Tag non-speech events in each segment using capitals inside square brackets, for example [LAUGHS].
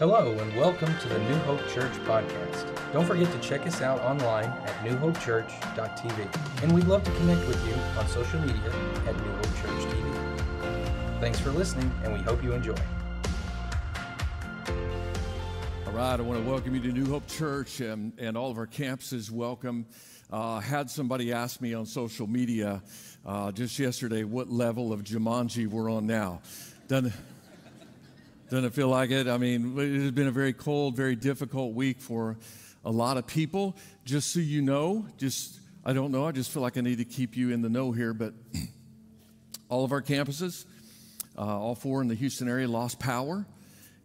Hello, and welcome to the New Hope Church podcast. Don't forget to check us out online at newhopechurch.tv. And we'd love to connect with you on social media at New Hope Church TV. Thanks for listening, and we hope you enjoy. All right, I want to welcome you to New Hope Church and, and all of our campuses. Welcome. Uh, had somebody ask me on social media uh, just yesterday what level of Jumanji we're on now. Doesn't, doesn't it feel like it? I mean, it has been a very cold, very difficult week for a lot of people. Just so you know, just, I don't know, I just feel like I need to keep you in the know here, but [CLEARS THROAT] all of our campuses, uh, all four in the Houston area, lost power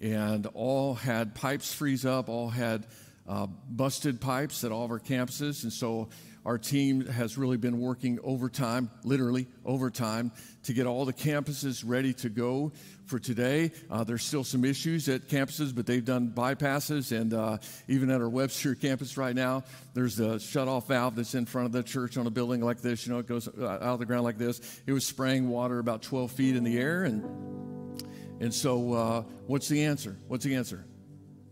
and all had pipes freeze up, all had uh, busted pipes at all of our campuses. And so our team has really been working overtime, literally overtime, to get all the campuses ready to go for today. Uh, there's still some issues at campuses, but they've done bypasses. And uh, even at our Webster campus right now, there's a shut-off valve that's in front of the church on a building like this. You know, it goes uh, out of the ground like this. It was spraying water about 12 feet in the air. And, and so uh, what's the answer? What's the answer?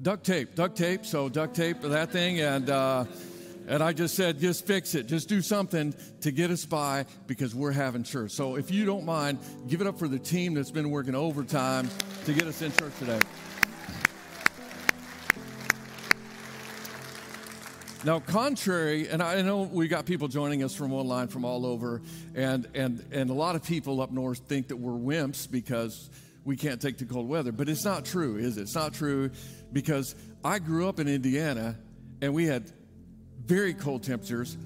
Duct tape, duct tape. So duct tape that thing. And... And I just said, just fix it. Just do something to get us by because we're having church. So if you don't mind, give it up for the team that's been working overtime to get us in church today. Now, contrary, and I know we got people joining us from online from all over, and, and, and a lot of people up north think that we're wimps because we can't take the cold weather. But it's not true, is it? It's not true because I grew up in Indiana and we had very cold temperatures,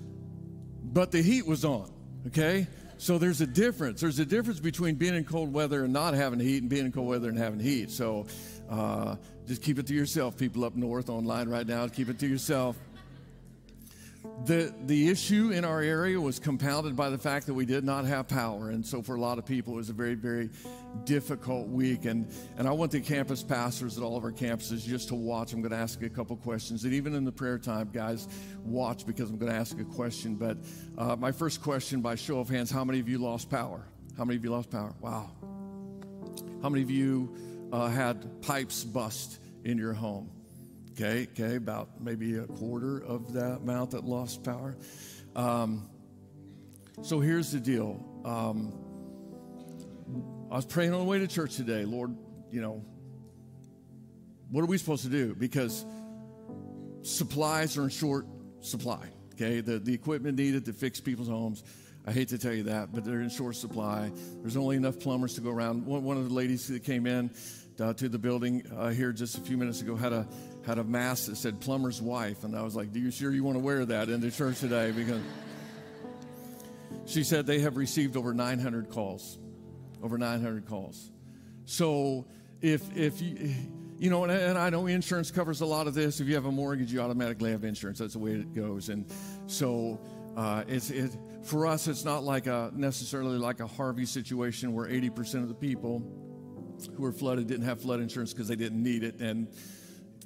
but the heat was on, okay? So there's a difference. There's a difference between being in cold weather and not having heat and being in cold weather and having heat. So uh, just keep it to yourself, people up north online right now. Keep it to yourself. The, the issue in our area was compounded by the fact that we did not have power. And so, for a lot of people, it was a very, very difficult week. And, and I want the campus pastors at all of our campuses just to watch. I'm going to ask a couple questions. And even in the prayer time, guys, watch because I'm going to ask a question. But uh, my first question, by show of hands, how many of you lost power? How many of you lost power? Wow. How many of you uh, had pipes bust in your home? Okay, okay, about maybe a quarter of that amount that lost power. Um, so here's the deal. Um, I was praying on the way to church today, Lord, you know, what are we supposed to do? Because supplies are in short supply, okay? The, the equipment needed to fix people's homes. I hate to tell you that, but they're in short supply. There's only enough plumbers to go around. One, one of the ladies that came in uh, to the building uh, here just a few minutes ago had a had a mask that said plumber's wife. And I was like, Do you sure you want to wear that in the church today? Because she said they have received over 900 calls. Over 900 calls. So if, if you, you know, and, and I know insurance covers a lot of this. If you have a mortgage, you automatically have insurance. That's the way it goes. And so uh, it's, it, for us, it's not like a necessarily like a Harvey situation where 80% of the people who were flooded didn't have flood insurance because they didn't need it. And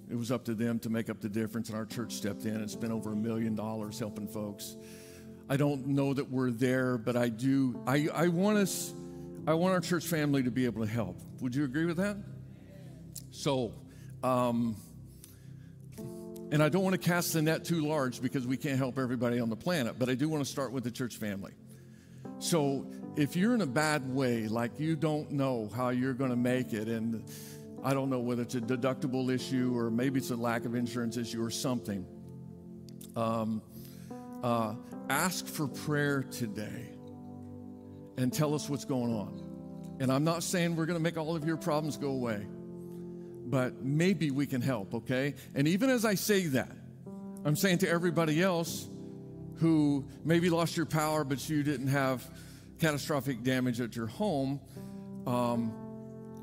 it was up to them to make up the difference, and our church stepped in and spent over a million dollars helping folks. I don't know that we're there, but I do. I, I want us. I want our church family to be able to help. Would you agree with that? So, um, and I don't want to cast the net too large because we can't help everybody on the planet, but I do want to start with the church family. So, if you're in a bad way, like you don't know how you're going to make it, and I don't know whether it's a deductible issue or maybe it's a lack of insurance issue or something. Um, uh, ask for prayer today and tell us what's going on. And I'm not saying we're going to make all of your problems go away, but maybe we can help, okay? And even as I say that, I'm saying to everybody else who maybe lost your power, but you didn't have catastrophic damage at your home. Um,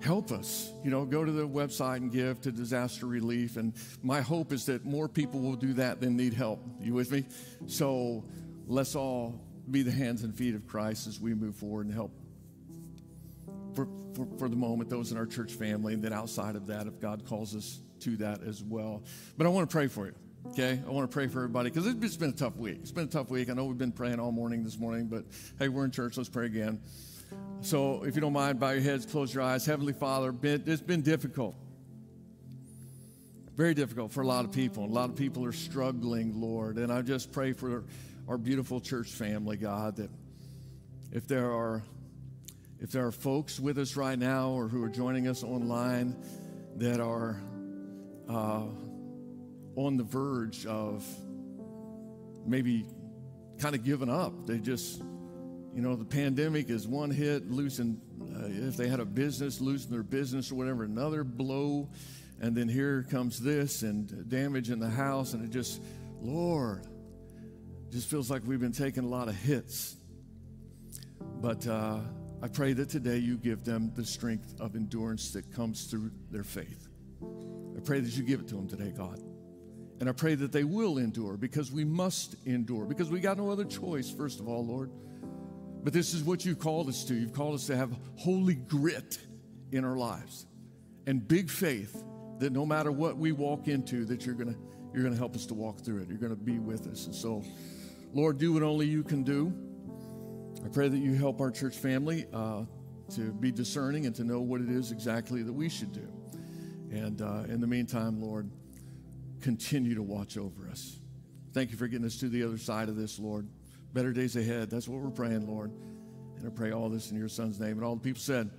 help us. You know, go to the website and give to disaster relief. And my hope is that more people will do that than need help. You with me? So let's all be the hands and feet of Christ as we move forward and help for, for, for the moment those in our church family. And then outside of that, if God calls us to that as well. But I want to pray for you. Okay, I want to pray for everybody because it's been a tough week. It's been a tough week. I know we've been praying all morning this morning, but hey, we're in church. Let's pray again. So, if you don't mind, bow your heads, close your eyes. Heavenly Father, it's been difficult. very difficult for a lot of people. A lot of people are struggling, Lord. And I just pray for our beautiful church family, God, that if there are if there are folks with us right now or who are joining us online that are uh, on the verge of maybe kind of giving up, they just, you know, the pandemic is one hit, losing, uh, if they had a business, losing their business or whatever, another blow. And then here comes this and damage in the house, and it just, Lord, just feels like we've been taking a lot of hits. But uh, I pray that today you give them the strength of endurance that comes through their faith. I pray that you give it to them today, God. And I pray that they will endure because we must endure, because we got no other choice, first of all, Lord. But this is what you've called us to. You've called us to have holy grit in our lives and big faith that no matter what we walk into, that you're gonna you're gonna help us to walk through it. You're gonna be with us. And so, Lord, do what only you can do. I pray that you help our church family uh, to be discerning and to know what it is exactly that we should do. And uh, in the meantime, Lord, continue to watch over us. Thank you for getting us to the other side of this, Lord. Better days ahead. That's what we're praying, Lord. And I pray all this in your son's name. And all the people said,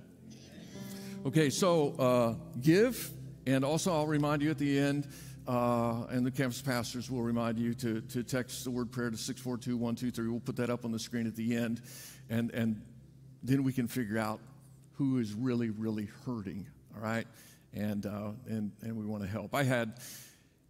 Okay, so uh, give. And also, I'll remind you at the end, uh, and the campus pastors will remind you to, to text the word prayer to 642 123. We'll put that up on the screen at the end. And, and then we can figure out who is really, really hurting, all right? And, uh, and, and we want to help. I had,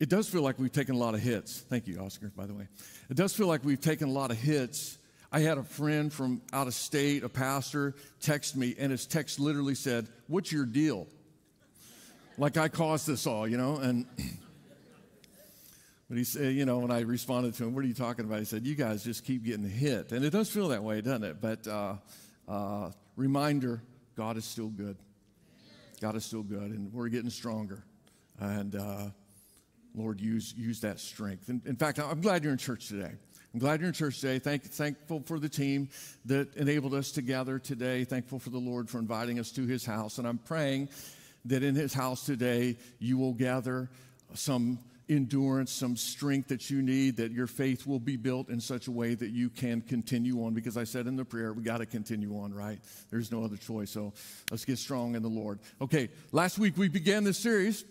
it does feel like we've taken a lot of hits. Thank you, Oscar, by the way. It does feel like we've taken a lot of hits. I had a friend from out of state, a pastor, text me, and his text literally said, What's your deal? Like I caused this all, you know? And [CLEARS THROAT] But he said, you know, when I responded to him, what are you talking about? He said, you guys just keep getting hit. And it does feel that way, doesn't it? But uh, uh, reminder God is still good. God is still good, and we're getting stronger. And uh, Lord, use, use that strength. In, in fact, I'm glad you're in church today. I'm glad you're in church today. Thank, thankful for the team that enabled us to gather today. Thankful for the Lord for inviting us to his house. And I'm praying that in his house today, you will gather some endurance, some strength that you need, that your faith will be built in such a way that you can continue on. Because I said in the prayer, we got to continue on, right? There's no other choice. So let's get strong in the Lord. Okay, last week we began this series,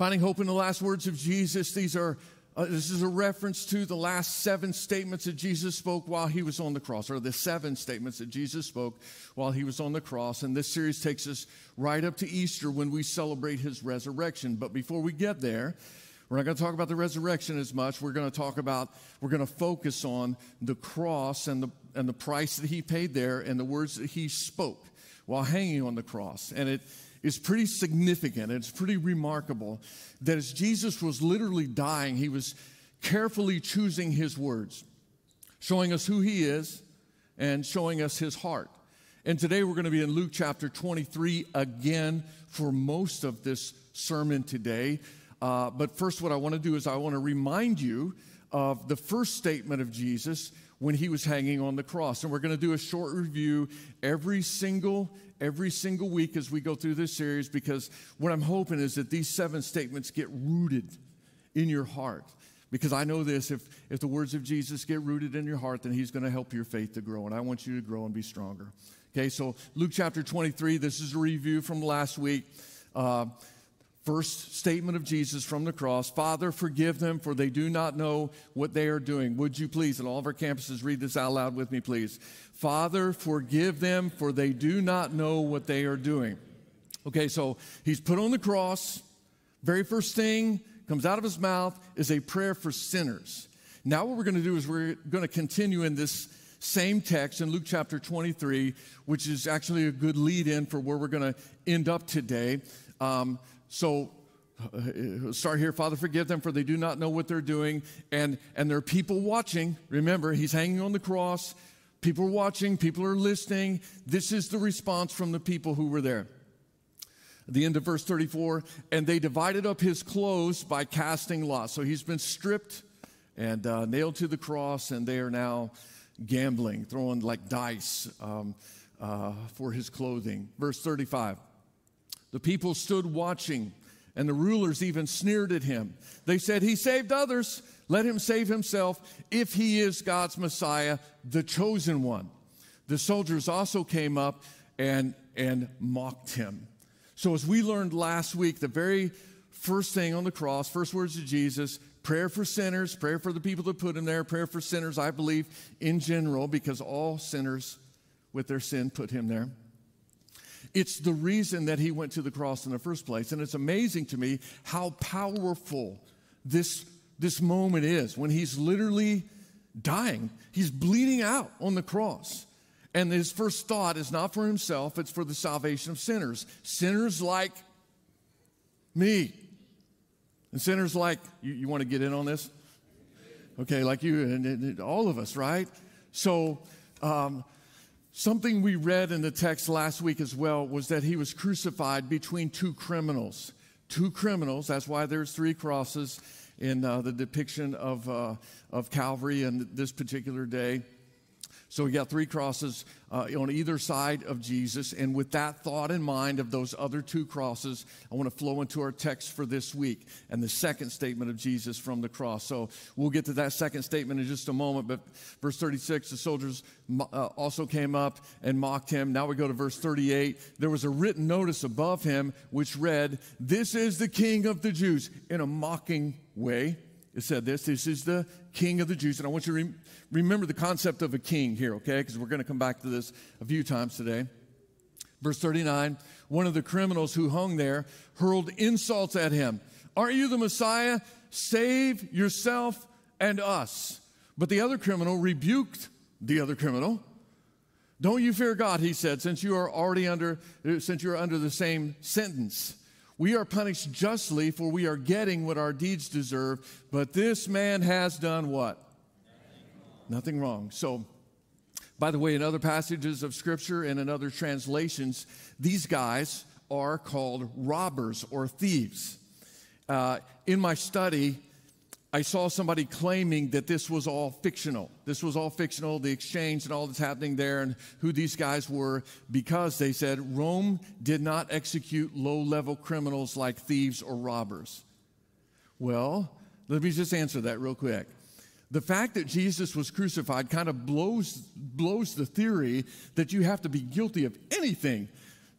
Finding Hope in the Last Words of Jesus. These are uh, this is a reference to the last seven statements that Jesus spoke while he was on the cross, or the seven statements that Jesus spoke while he was on the cross. And this series takes us right up to Easter when we celebrate his resurrection. But before we get there, we're not going to talk about the resurrection as much. We're going to talk about, we're going to focus on the cross and the, and the price that he paid there and the words that he spoke while hanging on the cross. And it, is pretty significant. It's pretty remarkable that as Jesus was literally dying, he was carefully choosing his words, showing us who he is and showing us his heart. And today we're going to be in Luke chapter 23 again for most of this sermon today. Uh, but first, what I want to do is I want to remind you of the first statement of Jesus when he was hanging on the cross. And we're going to do a short review every single every single week as we go through this series because what I'm hoping is that these seven statements get rooted in your heart. Because I know this if, if the words of Jesus get rooted in your heart, then He's going to help your faith to grow. And I want you to grow and be stronger. Okay, so Luke chapter 23, this is a review from last week. Uh, First statement of Jesus from the cross Father, forgive them, for they do not know what they are doing. Would you please, at all of our campuses, read this out loud with me, please? Father, forgive them, for they do not know what they are doing. Okay, so he's put on the cross. Very first thing comes out of his mouth is a prayer for sinners. Now, what we're going to do is we're going to continue in this same text in Luke chapter 23, which is actually a good lead in for where we're going to end up today. Um, so uh, start here. Father forgive them for they do not know what they're doing. And and there are people watching. Remember he's hanging on the cross. People are watching. People are listening. This is the response from the people who were there. The end of verse 34 and they divided up his clothes by casting lots. So he's been stripped and uh, nailed to the cross and they are now gambling throwing like dice um, uh, for his clothing. Verse 35 the people stood watching And the rulers even sneered at him. They said, He saved others. Let him save himself if he is God's Messiah, the chosen one. The soldiers also came up and, and mocked him. So, as we learned last week, the very first thing on the cross, first words of Jesus, prayer for sinners, prayer for the people that put him there, prayer for sinners, I believe, in general, because all sinners with their sin put him there. It's the reason that he went to the cross in the first place. And it's amazing to me how powerful this, this moment is when he's literally dying. He's bleeding out on the cross. And his first thought is not for himself, it's for the salvation of sinners. Sinners like me. And sinners like, you, you want to get in on this? Okay, like you and, and all of us, right? So, um, something we read in the text last week as well was that he was crucified between two criminals. Two criminals, that's why there's three crosses in uh, the depiction of, uh, of Calvary and this particular day. So we got three crosses uh, on either side of Jesus. And with that thought in mind of those other two crosses, I want to flow into our text for this week and the second statement of Jesus from the cross. So we'll get to that second statement in just a moment. But verse 36, the soldiers uh, also came up and mocked him. Now we go to verse 38. There was a written notice above him which read, This is the King of the Jews, in a mocking way. It said this This is the King of the Jews. And I want you to re- remember the concept of a king here, okay? Because we're going to come back to this a few times today. Verse 39 One of the criminals who hung there hurled insults at him. Aren't you the Messiah? Save yourself and us. But the other criminal rebuked the other criminal. Don't you fear God, he said, since you are already under, since you're under the same sentence. We are punished justly, for we are getting what our deeds deserve, but this man has done what? Nothing wrong. So, by the way, in other passages of Scripture and in other translations, these guys are called robbers or thieves. Uh, in my study, I saw somebody claiming that this was all fictional. This was all fictional, the exchange and all that's happening there, and who these guys were, because they said Rome did not execute low level criminals like thieves or robbers. Well, let me just answer that real quick. The fact that Jesus was crucified kind of blows, blows the theory that you have to be guilty of anything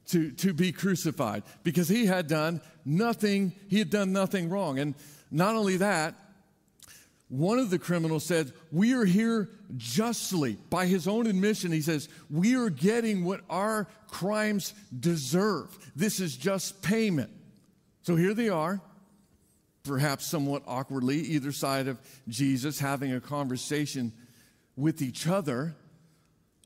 to, to be crucified because he had done nothing, he had done nothing wrong. And not only that, one of the criminals said, We are here justly. By his own admission, he says, We are getting what our crimes deserve. This is just payment. So here they are, perhaps somewhat awkwardly, either side of Jesus, having a conversation with each other,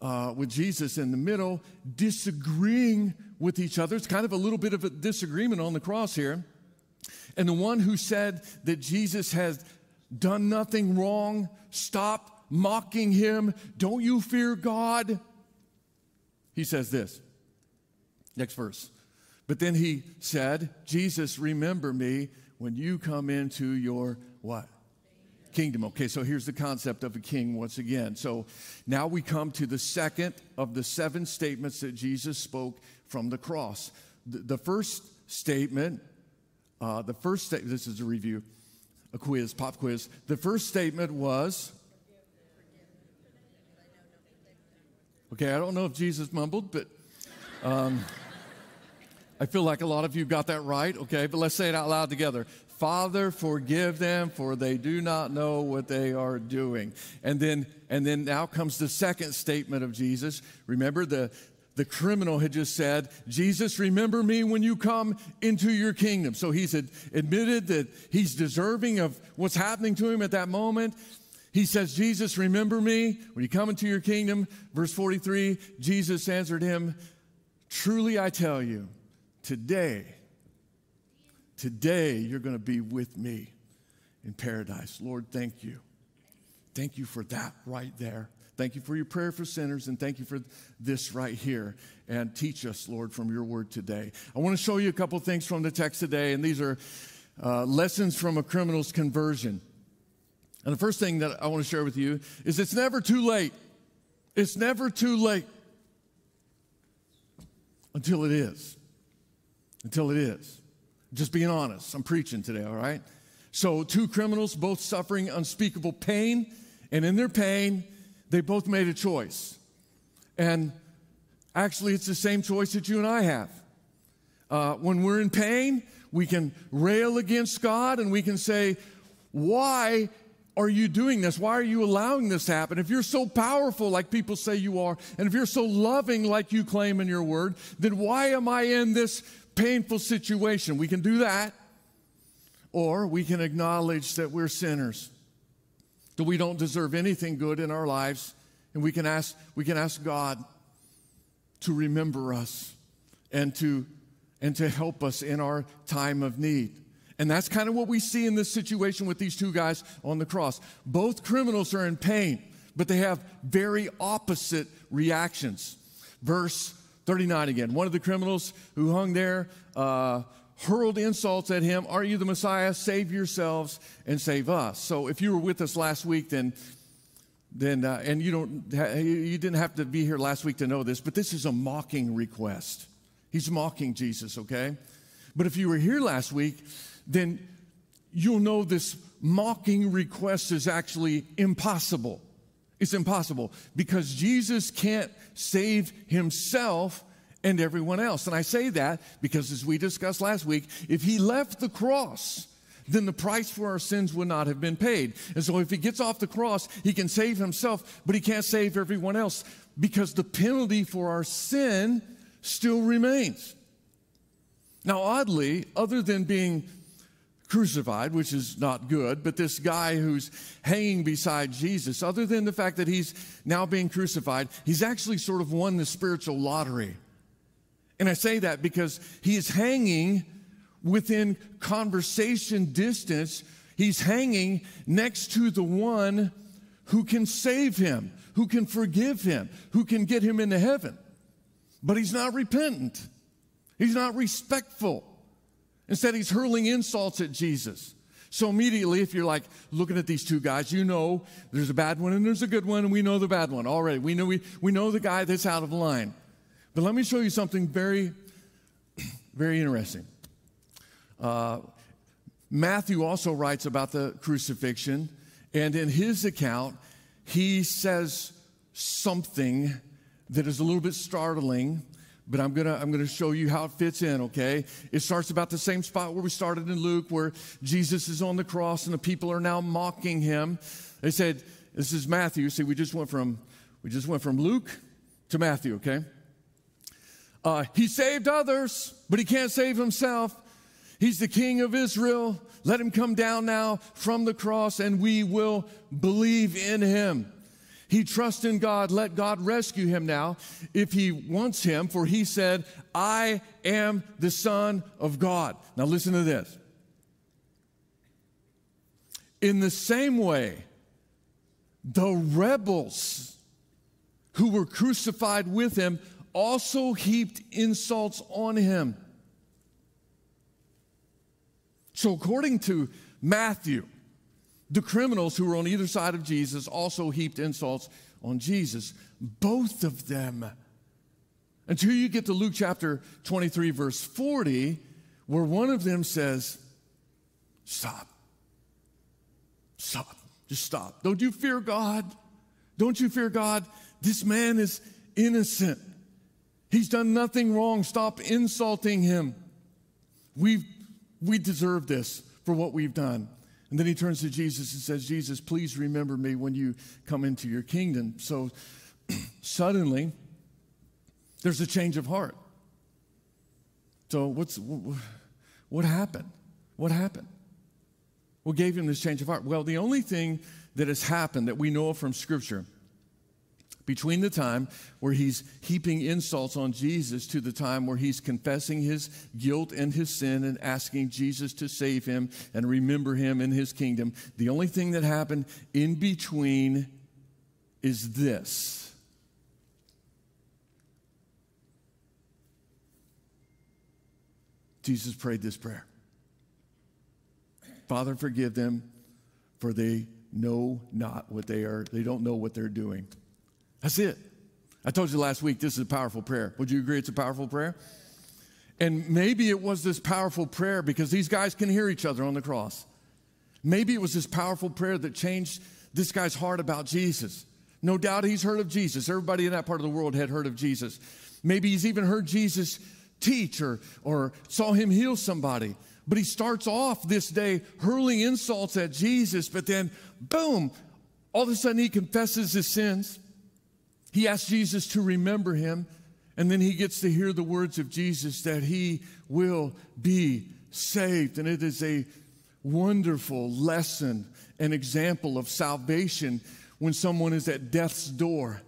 uh, with Jesus in the middle, disagreeing with each other. It's kind of a little bit of a disagreement on the cross here. And the one who said that Jesus has done nothing wrong. Stop mocking him. Don't you fear God? He says this. Next verse. But then he said, Jesus, remember me when you come into your what? Kingdom. Okay, so here's the concept of a king once again. So now we come to the second of the seven statements that Jesus spoke from the cross. The, the first statement, uh, the first statement, this is a review a quiz, pop quiz. The first statement was, okay, I don't know if Jesus mumbled, but um, I feel like a lot of you got that right, okay, but let's say it out loud together. Father, forgive them, for they do not know what they are doing. And then, and then now comes the second statement of Jesus. Remember, the, the criminal had just said, Jesus, remember me when you come into your kingdom. So he's admitted that he's deserving of what's happening to him at that moment. He says, Jesus, remember me when you come into your kingdom. Verse 43 Jesus answered him, Truly I tell you, today, today you're going to be with me in paradise. Lord, thank you. Thank you for that right there. Thank you for your prayer for sinners, and thank you for this right here. And teach us, Lord, from your word today. I want to show you a couple things from the text today, and these are uh, lessons from a criminal's conversion. And the first thing that I want to share with you is it's never too late. It's never too late until it is. Until it is. Just being honest. I'm preaching today, all right? So, two criminals, both suffering unspeakable pain, and in their pain, they both made a choice. And actually, it's the same choice that you and I have. Uh, when we're in pain, we can rail against God and we can say, Why are you doing this? Why are you allowing this to happen? If you're so powerful, like people say you are, and if you're so loving, like you claim in your word, then why am I in this painful situation? We can do that. Or we can acknowledge that we're sinners, that we don't deserve anything good in our lives, and we can ask, we can ask God to remember us and to, and to help us in our time of need. And that's kind of what we see in this situation with these two guys on the cross. Both criminals are in pain, but they have very opposite reactions. Verse 39 again. One of the criminals who hung there uh, hurled insults at him Are you the Messiah? Save yourselves and save us. So if you were with us last week, then. Then, uh, and you don't, you didn't have to be here last week to know this, but this is a mocking request. He's mocking Jesus, okay? But if you were here last week, then you'll know this mocking request is actually impossible. It's impossible because Jesus can't save himself and everyone else. And I say that because, as we discussed last week, if he left the cross, then the price for our sins would not have been paid. And so, if he gets off the cross, he can save himself, but he can't save everyone else because the penalty for our sin still remains. Now, oddly, other than being crucified, which is not good, but this guy who's hanging beside Jesus, other than the fact that he's now being crucified, he's actually sort of won the spiritual lottery. And I say that because he is hanging within conversation distance. He's hanging next to the one who can save him, who can forgive him, who can get him into heaven. But he's not repentant, he's not respectful. Instead, he's hurling insults at Jesus. So immediately, if you're like looking at these two guys, you know there's a bad one and there's a good one, and we know the bad one already. We know we, we know the guy that's out of line. But let me show you something very, very interesting. Uh, Matthew also writes about the crucifixion, and in his account, he says something that is a little bit startling but I'm gonna I'm gonna show you how it fits in. Okay, it starts about the same spot where we started in Luke, where Jesus is on the cross and the people are now mocking him. They said, "This is Matthew." See, we just went from we just went from Luke to Matthew. Okay, uh, he saved others, but he can't save himself. He's the King of Israel. Let him come down now from the cross, and we will believe in him. He trusts in God. Let God rescue him now if he wants him, for he said, I am the Son of God. Now, listen to this. In the same way, the rebels who were crucified with him also heaped insults on him. So, according to Matthew, the criminals who were on either side of Jesus also heaped insults on Jesus. Both of them. Until you get to Luke chapter 23, verse 40, where one of them says, Stop. Stop. Just stop. Don't you fear God? Don't you fear God? This man is innocent. He's done nothing wrong. Stop insulting him. we we deserve this for what we've done. And then he turns to Jesus and says, Jesus, please remember me when you come into your kingdom. So [CLEARS THROAT] suddenly, there's a change of heart. So, what's, what happened? What happened? What gave him this change of heart? Well, the only thing that has happened that we know from Scripture between the time where he's heaping insults on Jesus to the time where he's confessing his guilt and his sin and asking Jesus to save him and remember him in his kingdom, the only thing that happened in between is this. Jesus prayed this prayer Father, forgive them, for they know not what they are, they don't know what they're doing. That's it. I told you last week this is a powerful prayer. Would you agree it's a powerful prayer? And maybe it was this powerful prayer because these guys can hear each other on the cross. Maybe it was this powerful prayer that changed this guy's heart about Jesus. No doubt he's heard of Jesus. Everybody in that part of the world had heard of Jesus. Maybe he's even heard Jesus teach or, or saw him heal somebody. But he starts off this day hurling insults at Jesus, but then, boom, all of a sudden he confesses his sins. He asks Jesus to remember him, and then he gets to hear the words of Jesus that he will be saved. And it is a wonderful lesson, an example of salvation when someone is at death's door.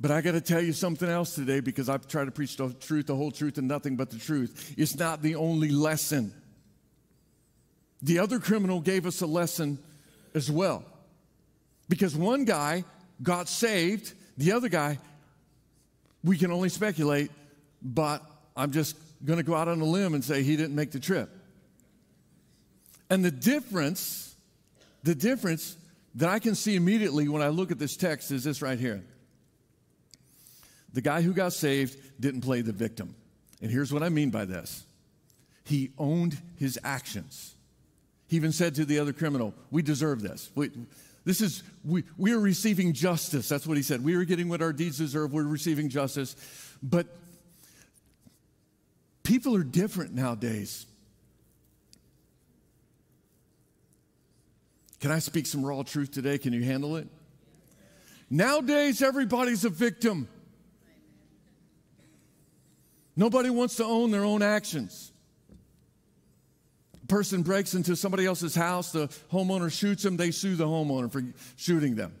But I got to tell you something else today because I've tried to preach the truth, the whole truth, and nothing but the truth. It's not the only lesson. The other criminal gave us a lesson as well. Because one guy got saved, the other guy, we can only speculate, but I'm just going to go out on a limb and say he didn't make the trip. And the difference, the difference that I can see immediately when I look at this text is this right here. The guy who got saved didn't play the victim. And here's what I mean by this he owned his actions. He even said to the other criminal, We deserve this. We, this is, we, we are receiving justice. That's what he said. We are getting what our deeds deserve. We're receiving justice. But people are different nowadays. Can I speak some raw truth today? Can you handle it? Nowadays, everybody's a victim. Nobody wants to own their own actions. Person breaks into somebody else's house, the homeowner shoots them, they sue the homeowner for shooting them.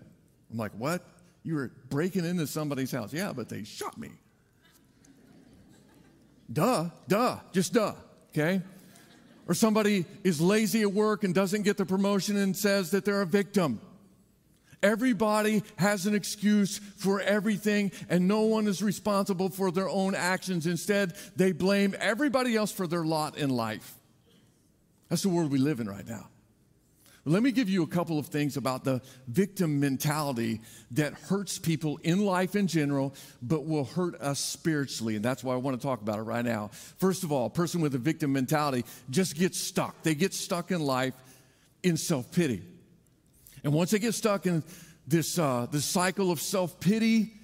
I'm like, what? You were breaking into somebody's house. Yeah, but they shot me. duh, duh, just duh, okay? Or somebody is lazy at work and doesn't get the promotion and says that they're a victim. Everybody has an excuse for everything, and no one is responsible for their own actions. Instead, they blame everybody else for their lot in life. That's the world we live in right now. Let me give you a couple of things about the victim mentality that hurts people in life in general, but will hurt us spiritually. And that's why I want to talk about it right now. First of all, a person with a victim mentality just gets stuck. They get stuck in life in self pity. And once they get stuck in this, uh, this cycle of self pity,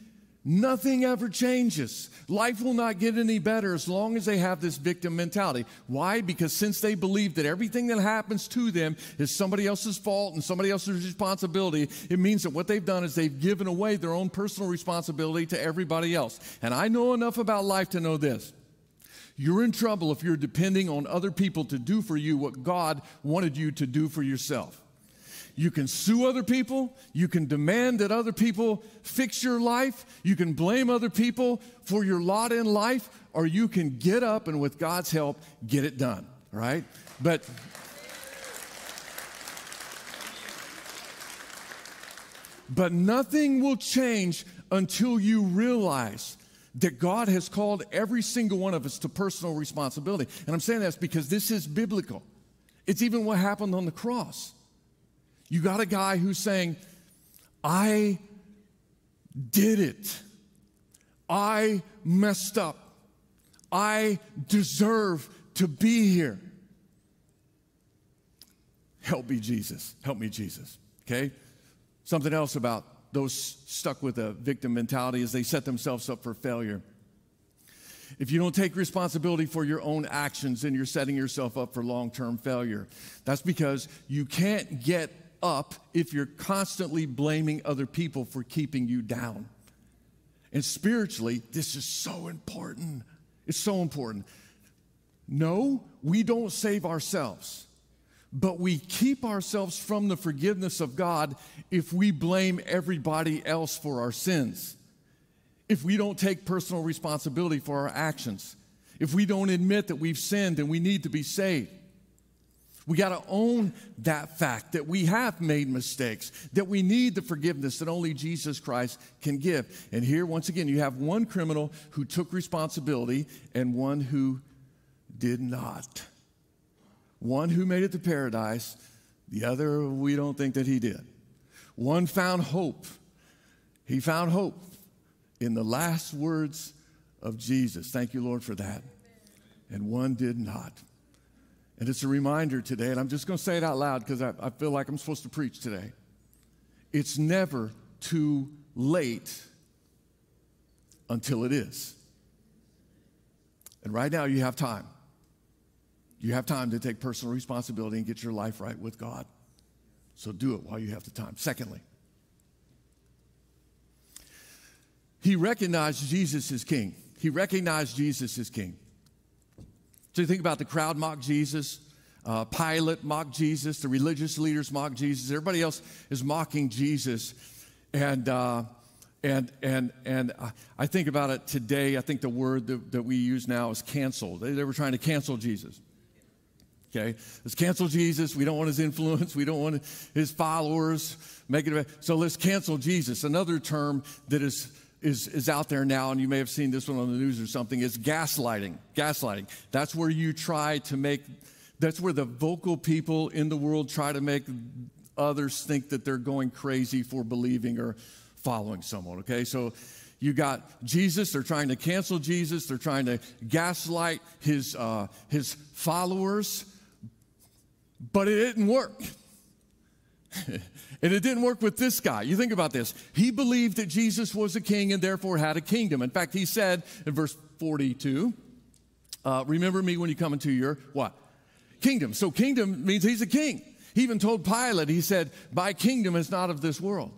Nothing ever changes. Life will not get any better as long as they have this victim mentality. Why? Because since they believe that everything that happens to them is somebody else's fault and somebody else's responsibility, it means that what they've done is they've given away their own personal responsibility to everybody else. And I know enough about life to know this. You're in trouble if you're depending on other people to do for you what God wanted you to do for yourself. You can sue other people. You can demand that other people fix your life. You can blame other people for your lot in life, or you can get up and, with God's help, get it done, right? But. But nothing will change until you realize that God has called every single one of us to personal responsibility. And I'm saying that because this is biblical. It's even what happened on the cross. You got a guy who's saying, I did it. I messed up. I deserve to be here. Help me, Jesus. Help me, Jesus. Okay? Something else about those stuck with a victim mentality is they set themselves up for failure. If you don't take responsibility for your own actions, then you're setting yourself up for long term failure. That's because you can't get up if you're constantly blaming other people for keeping you down. And spiritually, this is so important. It's so important. No, we don't save ourselves, but we keep ourselves from the forgiveness of God if we blame everybody else for our sins. If we don't take personal responsibility for our actions, if we don't admit that we've sinned and we need to be saved. We got to own that fact that we have made mistakes, that we need the forgiveness that only Jesus Christ can give. And here, once again, you have one criminal who took responsibility and one who did not. One who made it to paradise, the other, we don't think that he did. One found hope. He found hope in the last words of Jesus. Thank you, Lord, for that. and one did not. And it's a reminder today, and I'm just going to say it out loud because I, I feel like I'm supposed to preach today. It's never too late until it is. And right now, you have time. You have time to take personal responsibility and get your life right with God. So do it while you have the time. Secondly, he recognized Jesus as king. He recognized Jesus as king. So you think about the crowd mocked Jesus, uh, Pilate mocked Jesus, the religious leaders mocked Jesus, everybody else is mocking Jesus. And, uh, and, and, and I think about it today. I think the word that, that we use now is cancel. They, they were trying to cancel Jesus. Okay, let's cancel Jesus. We don't want his influence. We don't want his followers. Make it so. Let's cancel Jesus. Another term that is is, is out there now, and you may have seen this one on the news or something, is gaslighting. Gaslighting. That's where you try to make, that's where the vocal people in the world try to make others think that they're going crazy for believing or following someone, okay? So you got Jesus, they're trying to cancel Jesus, they're trying to gaslight his, uh, his followers, but it didn't work. [LAUGHS] and it didn't work with this guy. You think about this. He believed that Jesus was a king and therefore had a kingdom. In fact, he said in verse 42, uh, remember me when you come into your what? Kingdom. So kingdom means he's a king. He even told Pilate, he said, my kingdom is not of this world.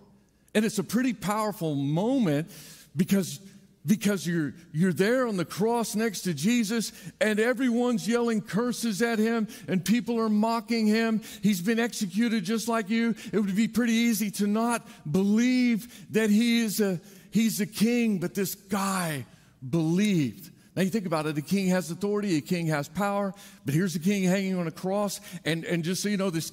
And it's a pretty powerful moment because because you're, you're there on the cross next to Jesus and everyone's yelling curses at him and people are mocking him. He's been executed just like you. It would be pretty easy to not believe that he is a, he's a king, but this guy believed. Now you think about it, a king has authority, a king has power, but here's the king hanging on a cross. And, and just so you know, this,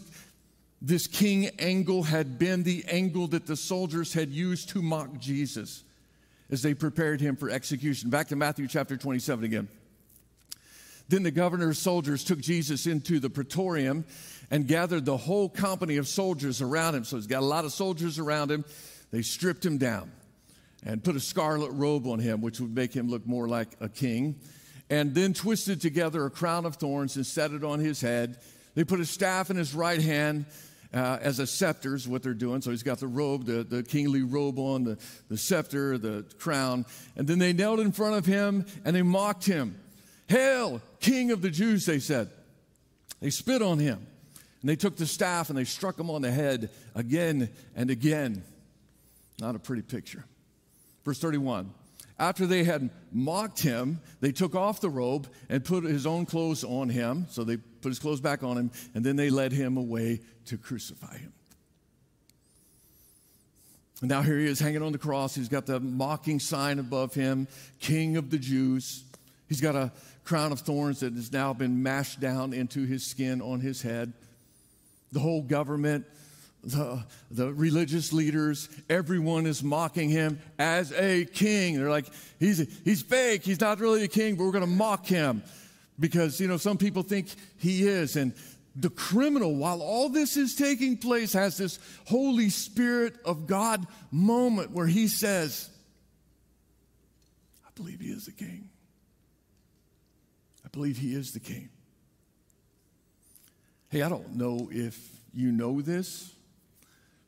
this king angle had been the angle that the soldiers had used to mock Jesus as they prepared him for execution. Back to Matthew chapter 27 again. Then the governor's soldiers took Jesus into the praetorium and gathered the whole company of soldiers around him. So he's got a lot of soldiers around him. They stripped him down and put a scarlet robe on him, which would make him look more like a king, and then twisted together a crown of thorns and set it on his head. They put a staff in his right hand uh, as a scepter is what they're doing. So he's got the robe, the, the kingly robe on, the, the scepter, the crown. And then they knelt in front of him and they mocked him. Hail, King of the Jews, they said. They spit on him. And they took the staff and they struck him on the head again and again. Not a pretty picture. Verse 31. After they had mocked him, they took off the robe and put his own clothes on him. So they put his clothes back on him, and then they led him away to crucify him. And now here he is hanging on the cross. He's got the mocking sign above him, King of the Jews. He's got a crown of thorns that has now been mashed down into his skin on his head. The whole government the, the religious leaders, everyone is mocking him as a king. They're like, he's, he's fake. He's not really a king, but we're going to mock him because, you know, some people think he is. And the criminal, while all this is taking place, has this Holy Spirit of God moment where he says, I believe he is the king. I believe he is the king. Hey, I don't know if you know this.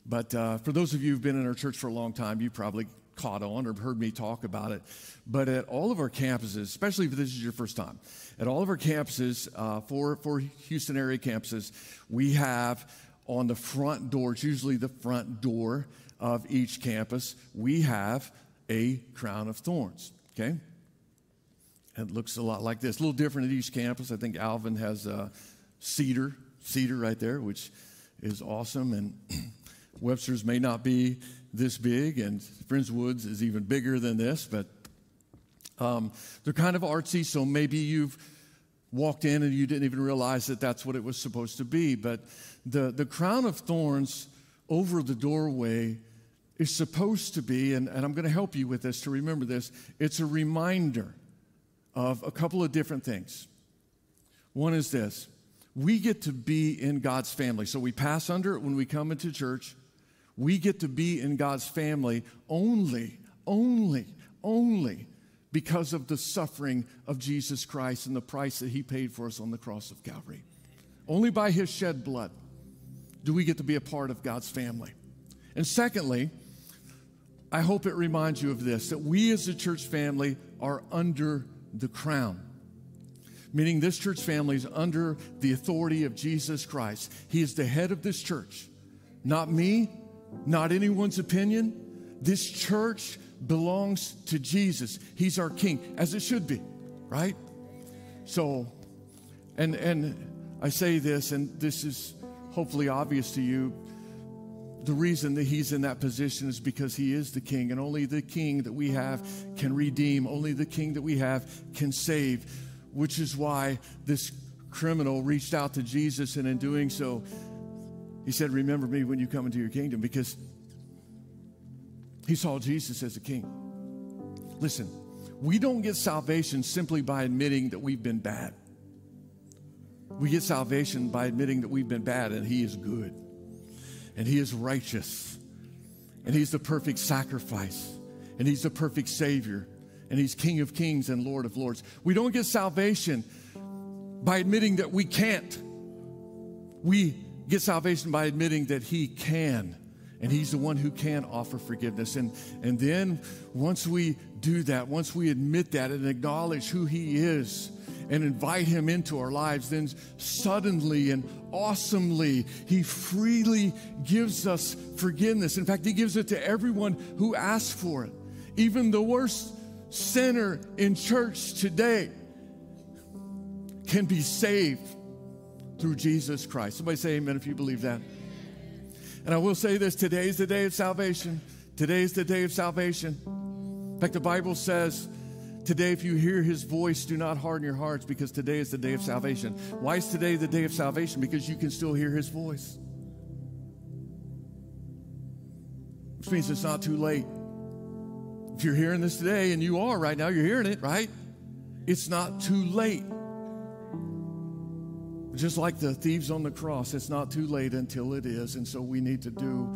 But uh, for those of you who've been in our church for a long time, you probably caught on or heard me talk about it. But at all of our campuses, especially if this is your first time, at all of our campuses, uh, for, for Houston area campuses, we have on the front door, it's usually the front door of each campus, we have a crown of thorns, okay? It looks a lot like this. A little different at each campus. I think Alvin has a cedar, cedar right there, which is awesome. And [CLEARS THROAT] Webster's may not be this big, and Friendswood's is even bigger than this, but um, they're kind of artsy, so maybe you've walked in and you didn't even realize that that's what it was supposed to be. But the, the crown of thorns over the doorway is supposed to be, and, and I'm going to help you with this to remember this, it's a reminder of a couple of different things. One is this we get to be in God's family. So we pass under it when we come into church. We get to be in God's family only, only, only because of the suffering of Jesus Christ and the price that he paid for us on the cross of Calvary. Only by his shed blood do we get to be a part of God's family. And secondly, I hope it reminds you of this that we as a church family are under the crown. Meaning, this church family is under the authority of Jesus Christ. He is the head of this church. Not me, not anyone's opinion. This church belongs to Jesus. He's our king, as it should be, right? So, and and I say this, and this is hopefully obvious to you. The reason that he's in that position is because he is the king, and only the king that we have can redeem, only the king that we have can save, which is why this criminal reached out to Jesus, and in doing so, he said, Remember me when you come into your kingdom, because he saw Jesus as a king. Listen, we don't get salvation simply by admitting that we've been bad. We get salvation by admitting that we've been bad and He is good and He is righteous and He's the perfect sacrifice and He's the perfect Savior and He's King of kings and Lord of lords. We don't get salvation by admitting that we can't. We get salvation by admitting that He can and he's the one who can offer forgiveness and and then once we do that once we admit that and acknowledge who he is and invite Him into our lives, then suddenly and awesomely, He freely gives us forgiveness. In fact, He gives it to everyone who asks for it. Even the worst sinner in church today can be saved through Jesus Christ. Somebody say amen if you believe that. And I will say this today is the day of salvation. Today is the day of salvation. In fact, the Bible says, Today, if you hear his voice, do not harden your hearts because today is the day of salvation. Why is today the day of salvation? Because you can still hear his voice. Which means it's not too late. If you're hearing this today, and you are right now, you're hearing it, right? It's not too late. Just like the thieves on the cross, it's not too late until it is. And so we need to do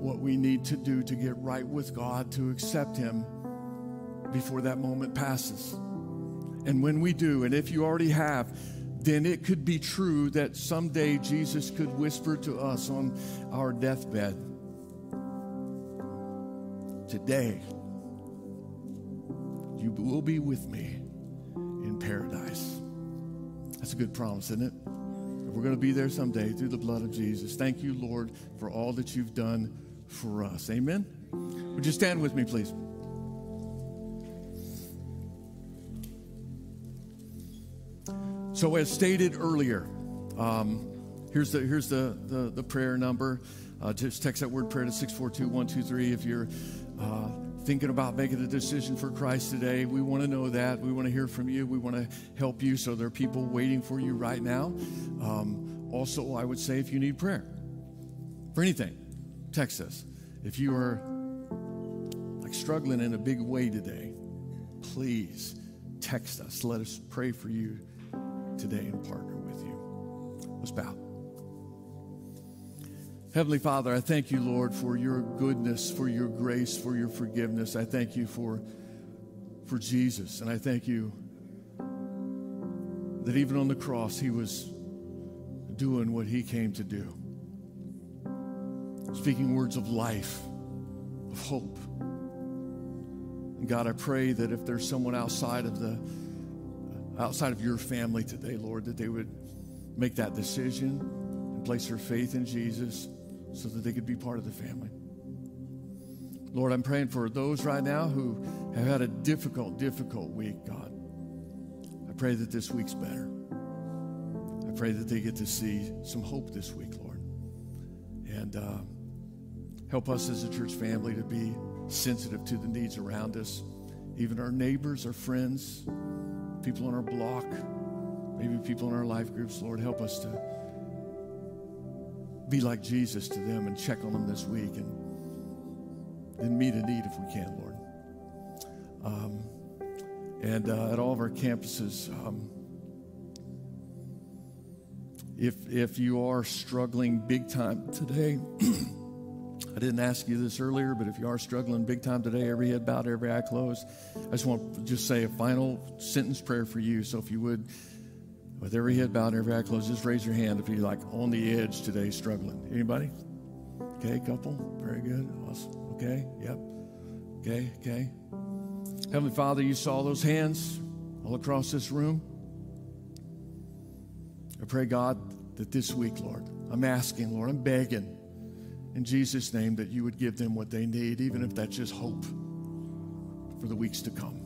what we need to do to get right with God, to accept Him before that moment passes. And when we do, and if you already have, then it could be true that someday Jesus could whisper to us on our deathbed Today, you will be with me in paradise. That's a good promise, isn't it? We're going to be there someday through the blood of Jesus. Thank you, Lord, for all that you've done for us. Amen. Would you stand with me, please? So, as stated earlier, um, here's the here's the the, the prayer number. Uh, just text that word prayer to six four two one two three if you're uh, thinking about making a decision for Christ today. We want to know that. We want to hear from you. We want to help you. So there are people waiting for you right now. Um, also, I would say if you need prayer for anything, text us. If you are like struggling in a big way today, please text us. Let us pray for you today and partner with you. Let's bow. Heavenly Father, I thank you, Lord, for your goodness, for your grace, for your forgiveness. I thank you for, for Jesus. And I thank you that even on the cross, he was doing what he came to do speaking words of life, of hope. And God, I pray that if there's someone outside of the outside of your family today, Lord, that they would make that decision and place their faith in Jesus so that they could be part of the family. Lord, I'm praying for those right now who have had a difficult, difficult week, God. I pray that this week's better. I pray that they get to see some hope this week, Lord. And uh, help us as a church family to be sensitive to the needs around us, even our neighbors, our friends, people on our block, maybe people in our life groups. Lord, help us to be like Jesus to them and check on them this week and meet a need if we can, Lord. Um, and uh, at all of our campuses, um, if, if you are struggling big time today, [CLEARS THROAT] I didn't ask you this earlier, but if you are struggling big time today, every head bowed, every eye closed, I just want to just say a final sentence prayer for you. So if you would, with every head bowed, every eye closed, just raise your hand if you're like on the edge today, struggling. Anybody? Okay, couple. Very good. Awesome. Okay. Yep. Okay. Okay. Heavenly Father, you saw those hands all across this room. I pray, God, that this week, Lord, I'm asking, Lord, I'm begging in Jesus' name that you would give them what they need, even if that's just hope for the weeks to come.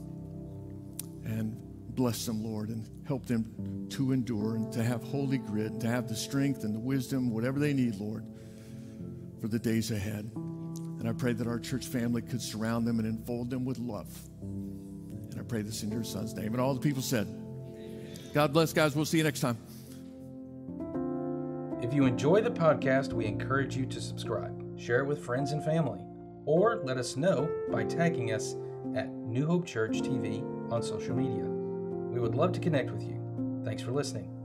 And bless them, Lord, and help them to endure and to have holy grit, to have the strength and the wisdom, whatever they need, Lord, for the days ahead. And I pray that our church family could surround them and enfold them with love. And I pray this in your son's name. And all the people said, God bless, guys. We'll see you next time. If you enjoy the podcast, we encourage you to subscribe, share it with friends and family, or let us know by tagging us at New Hope Church TV on social media. We would love to connect with you. Thanks for listening.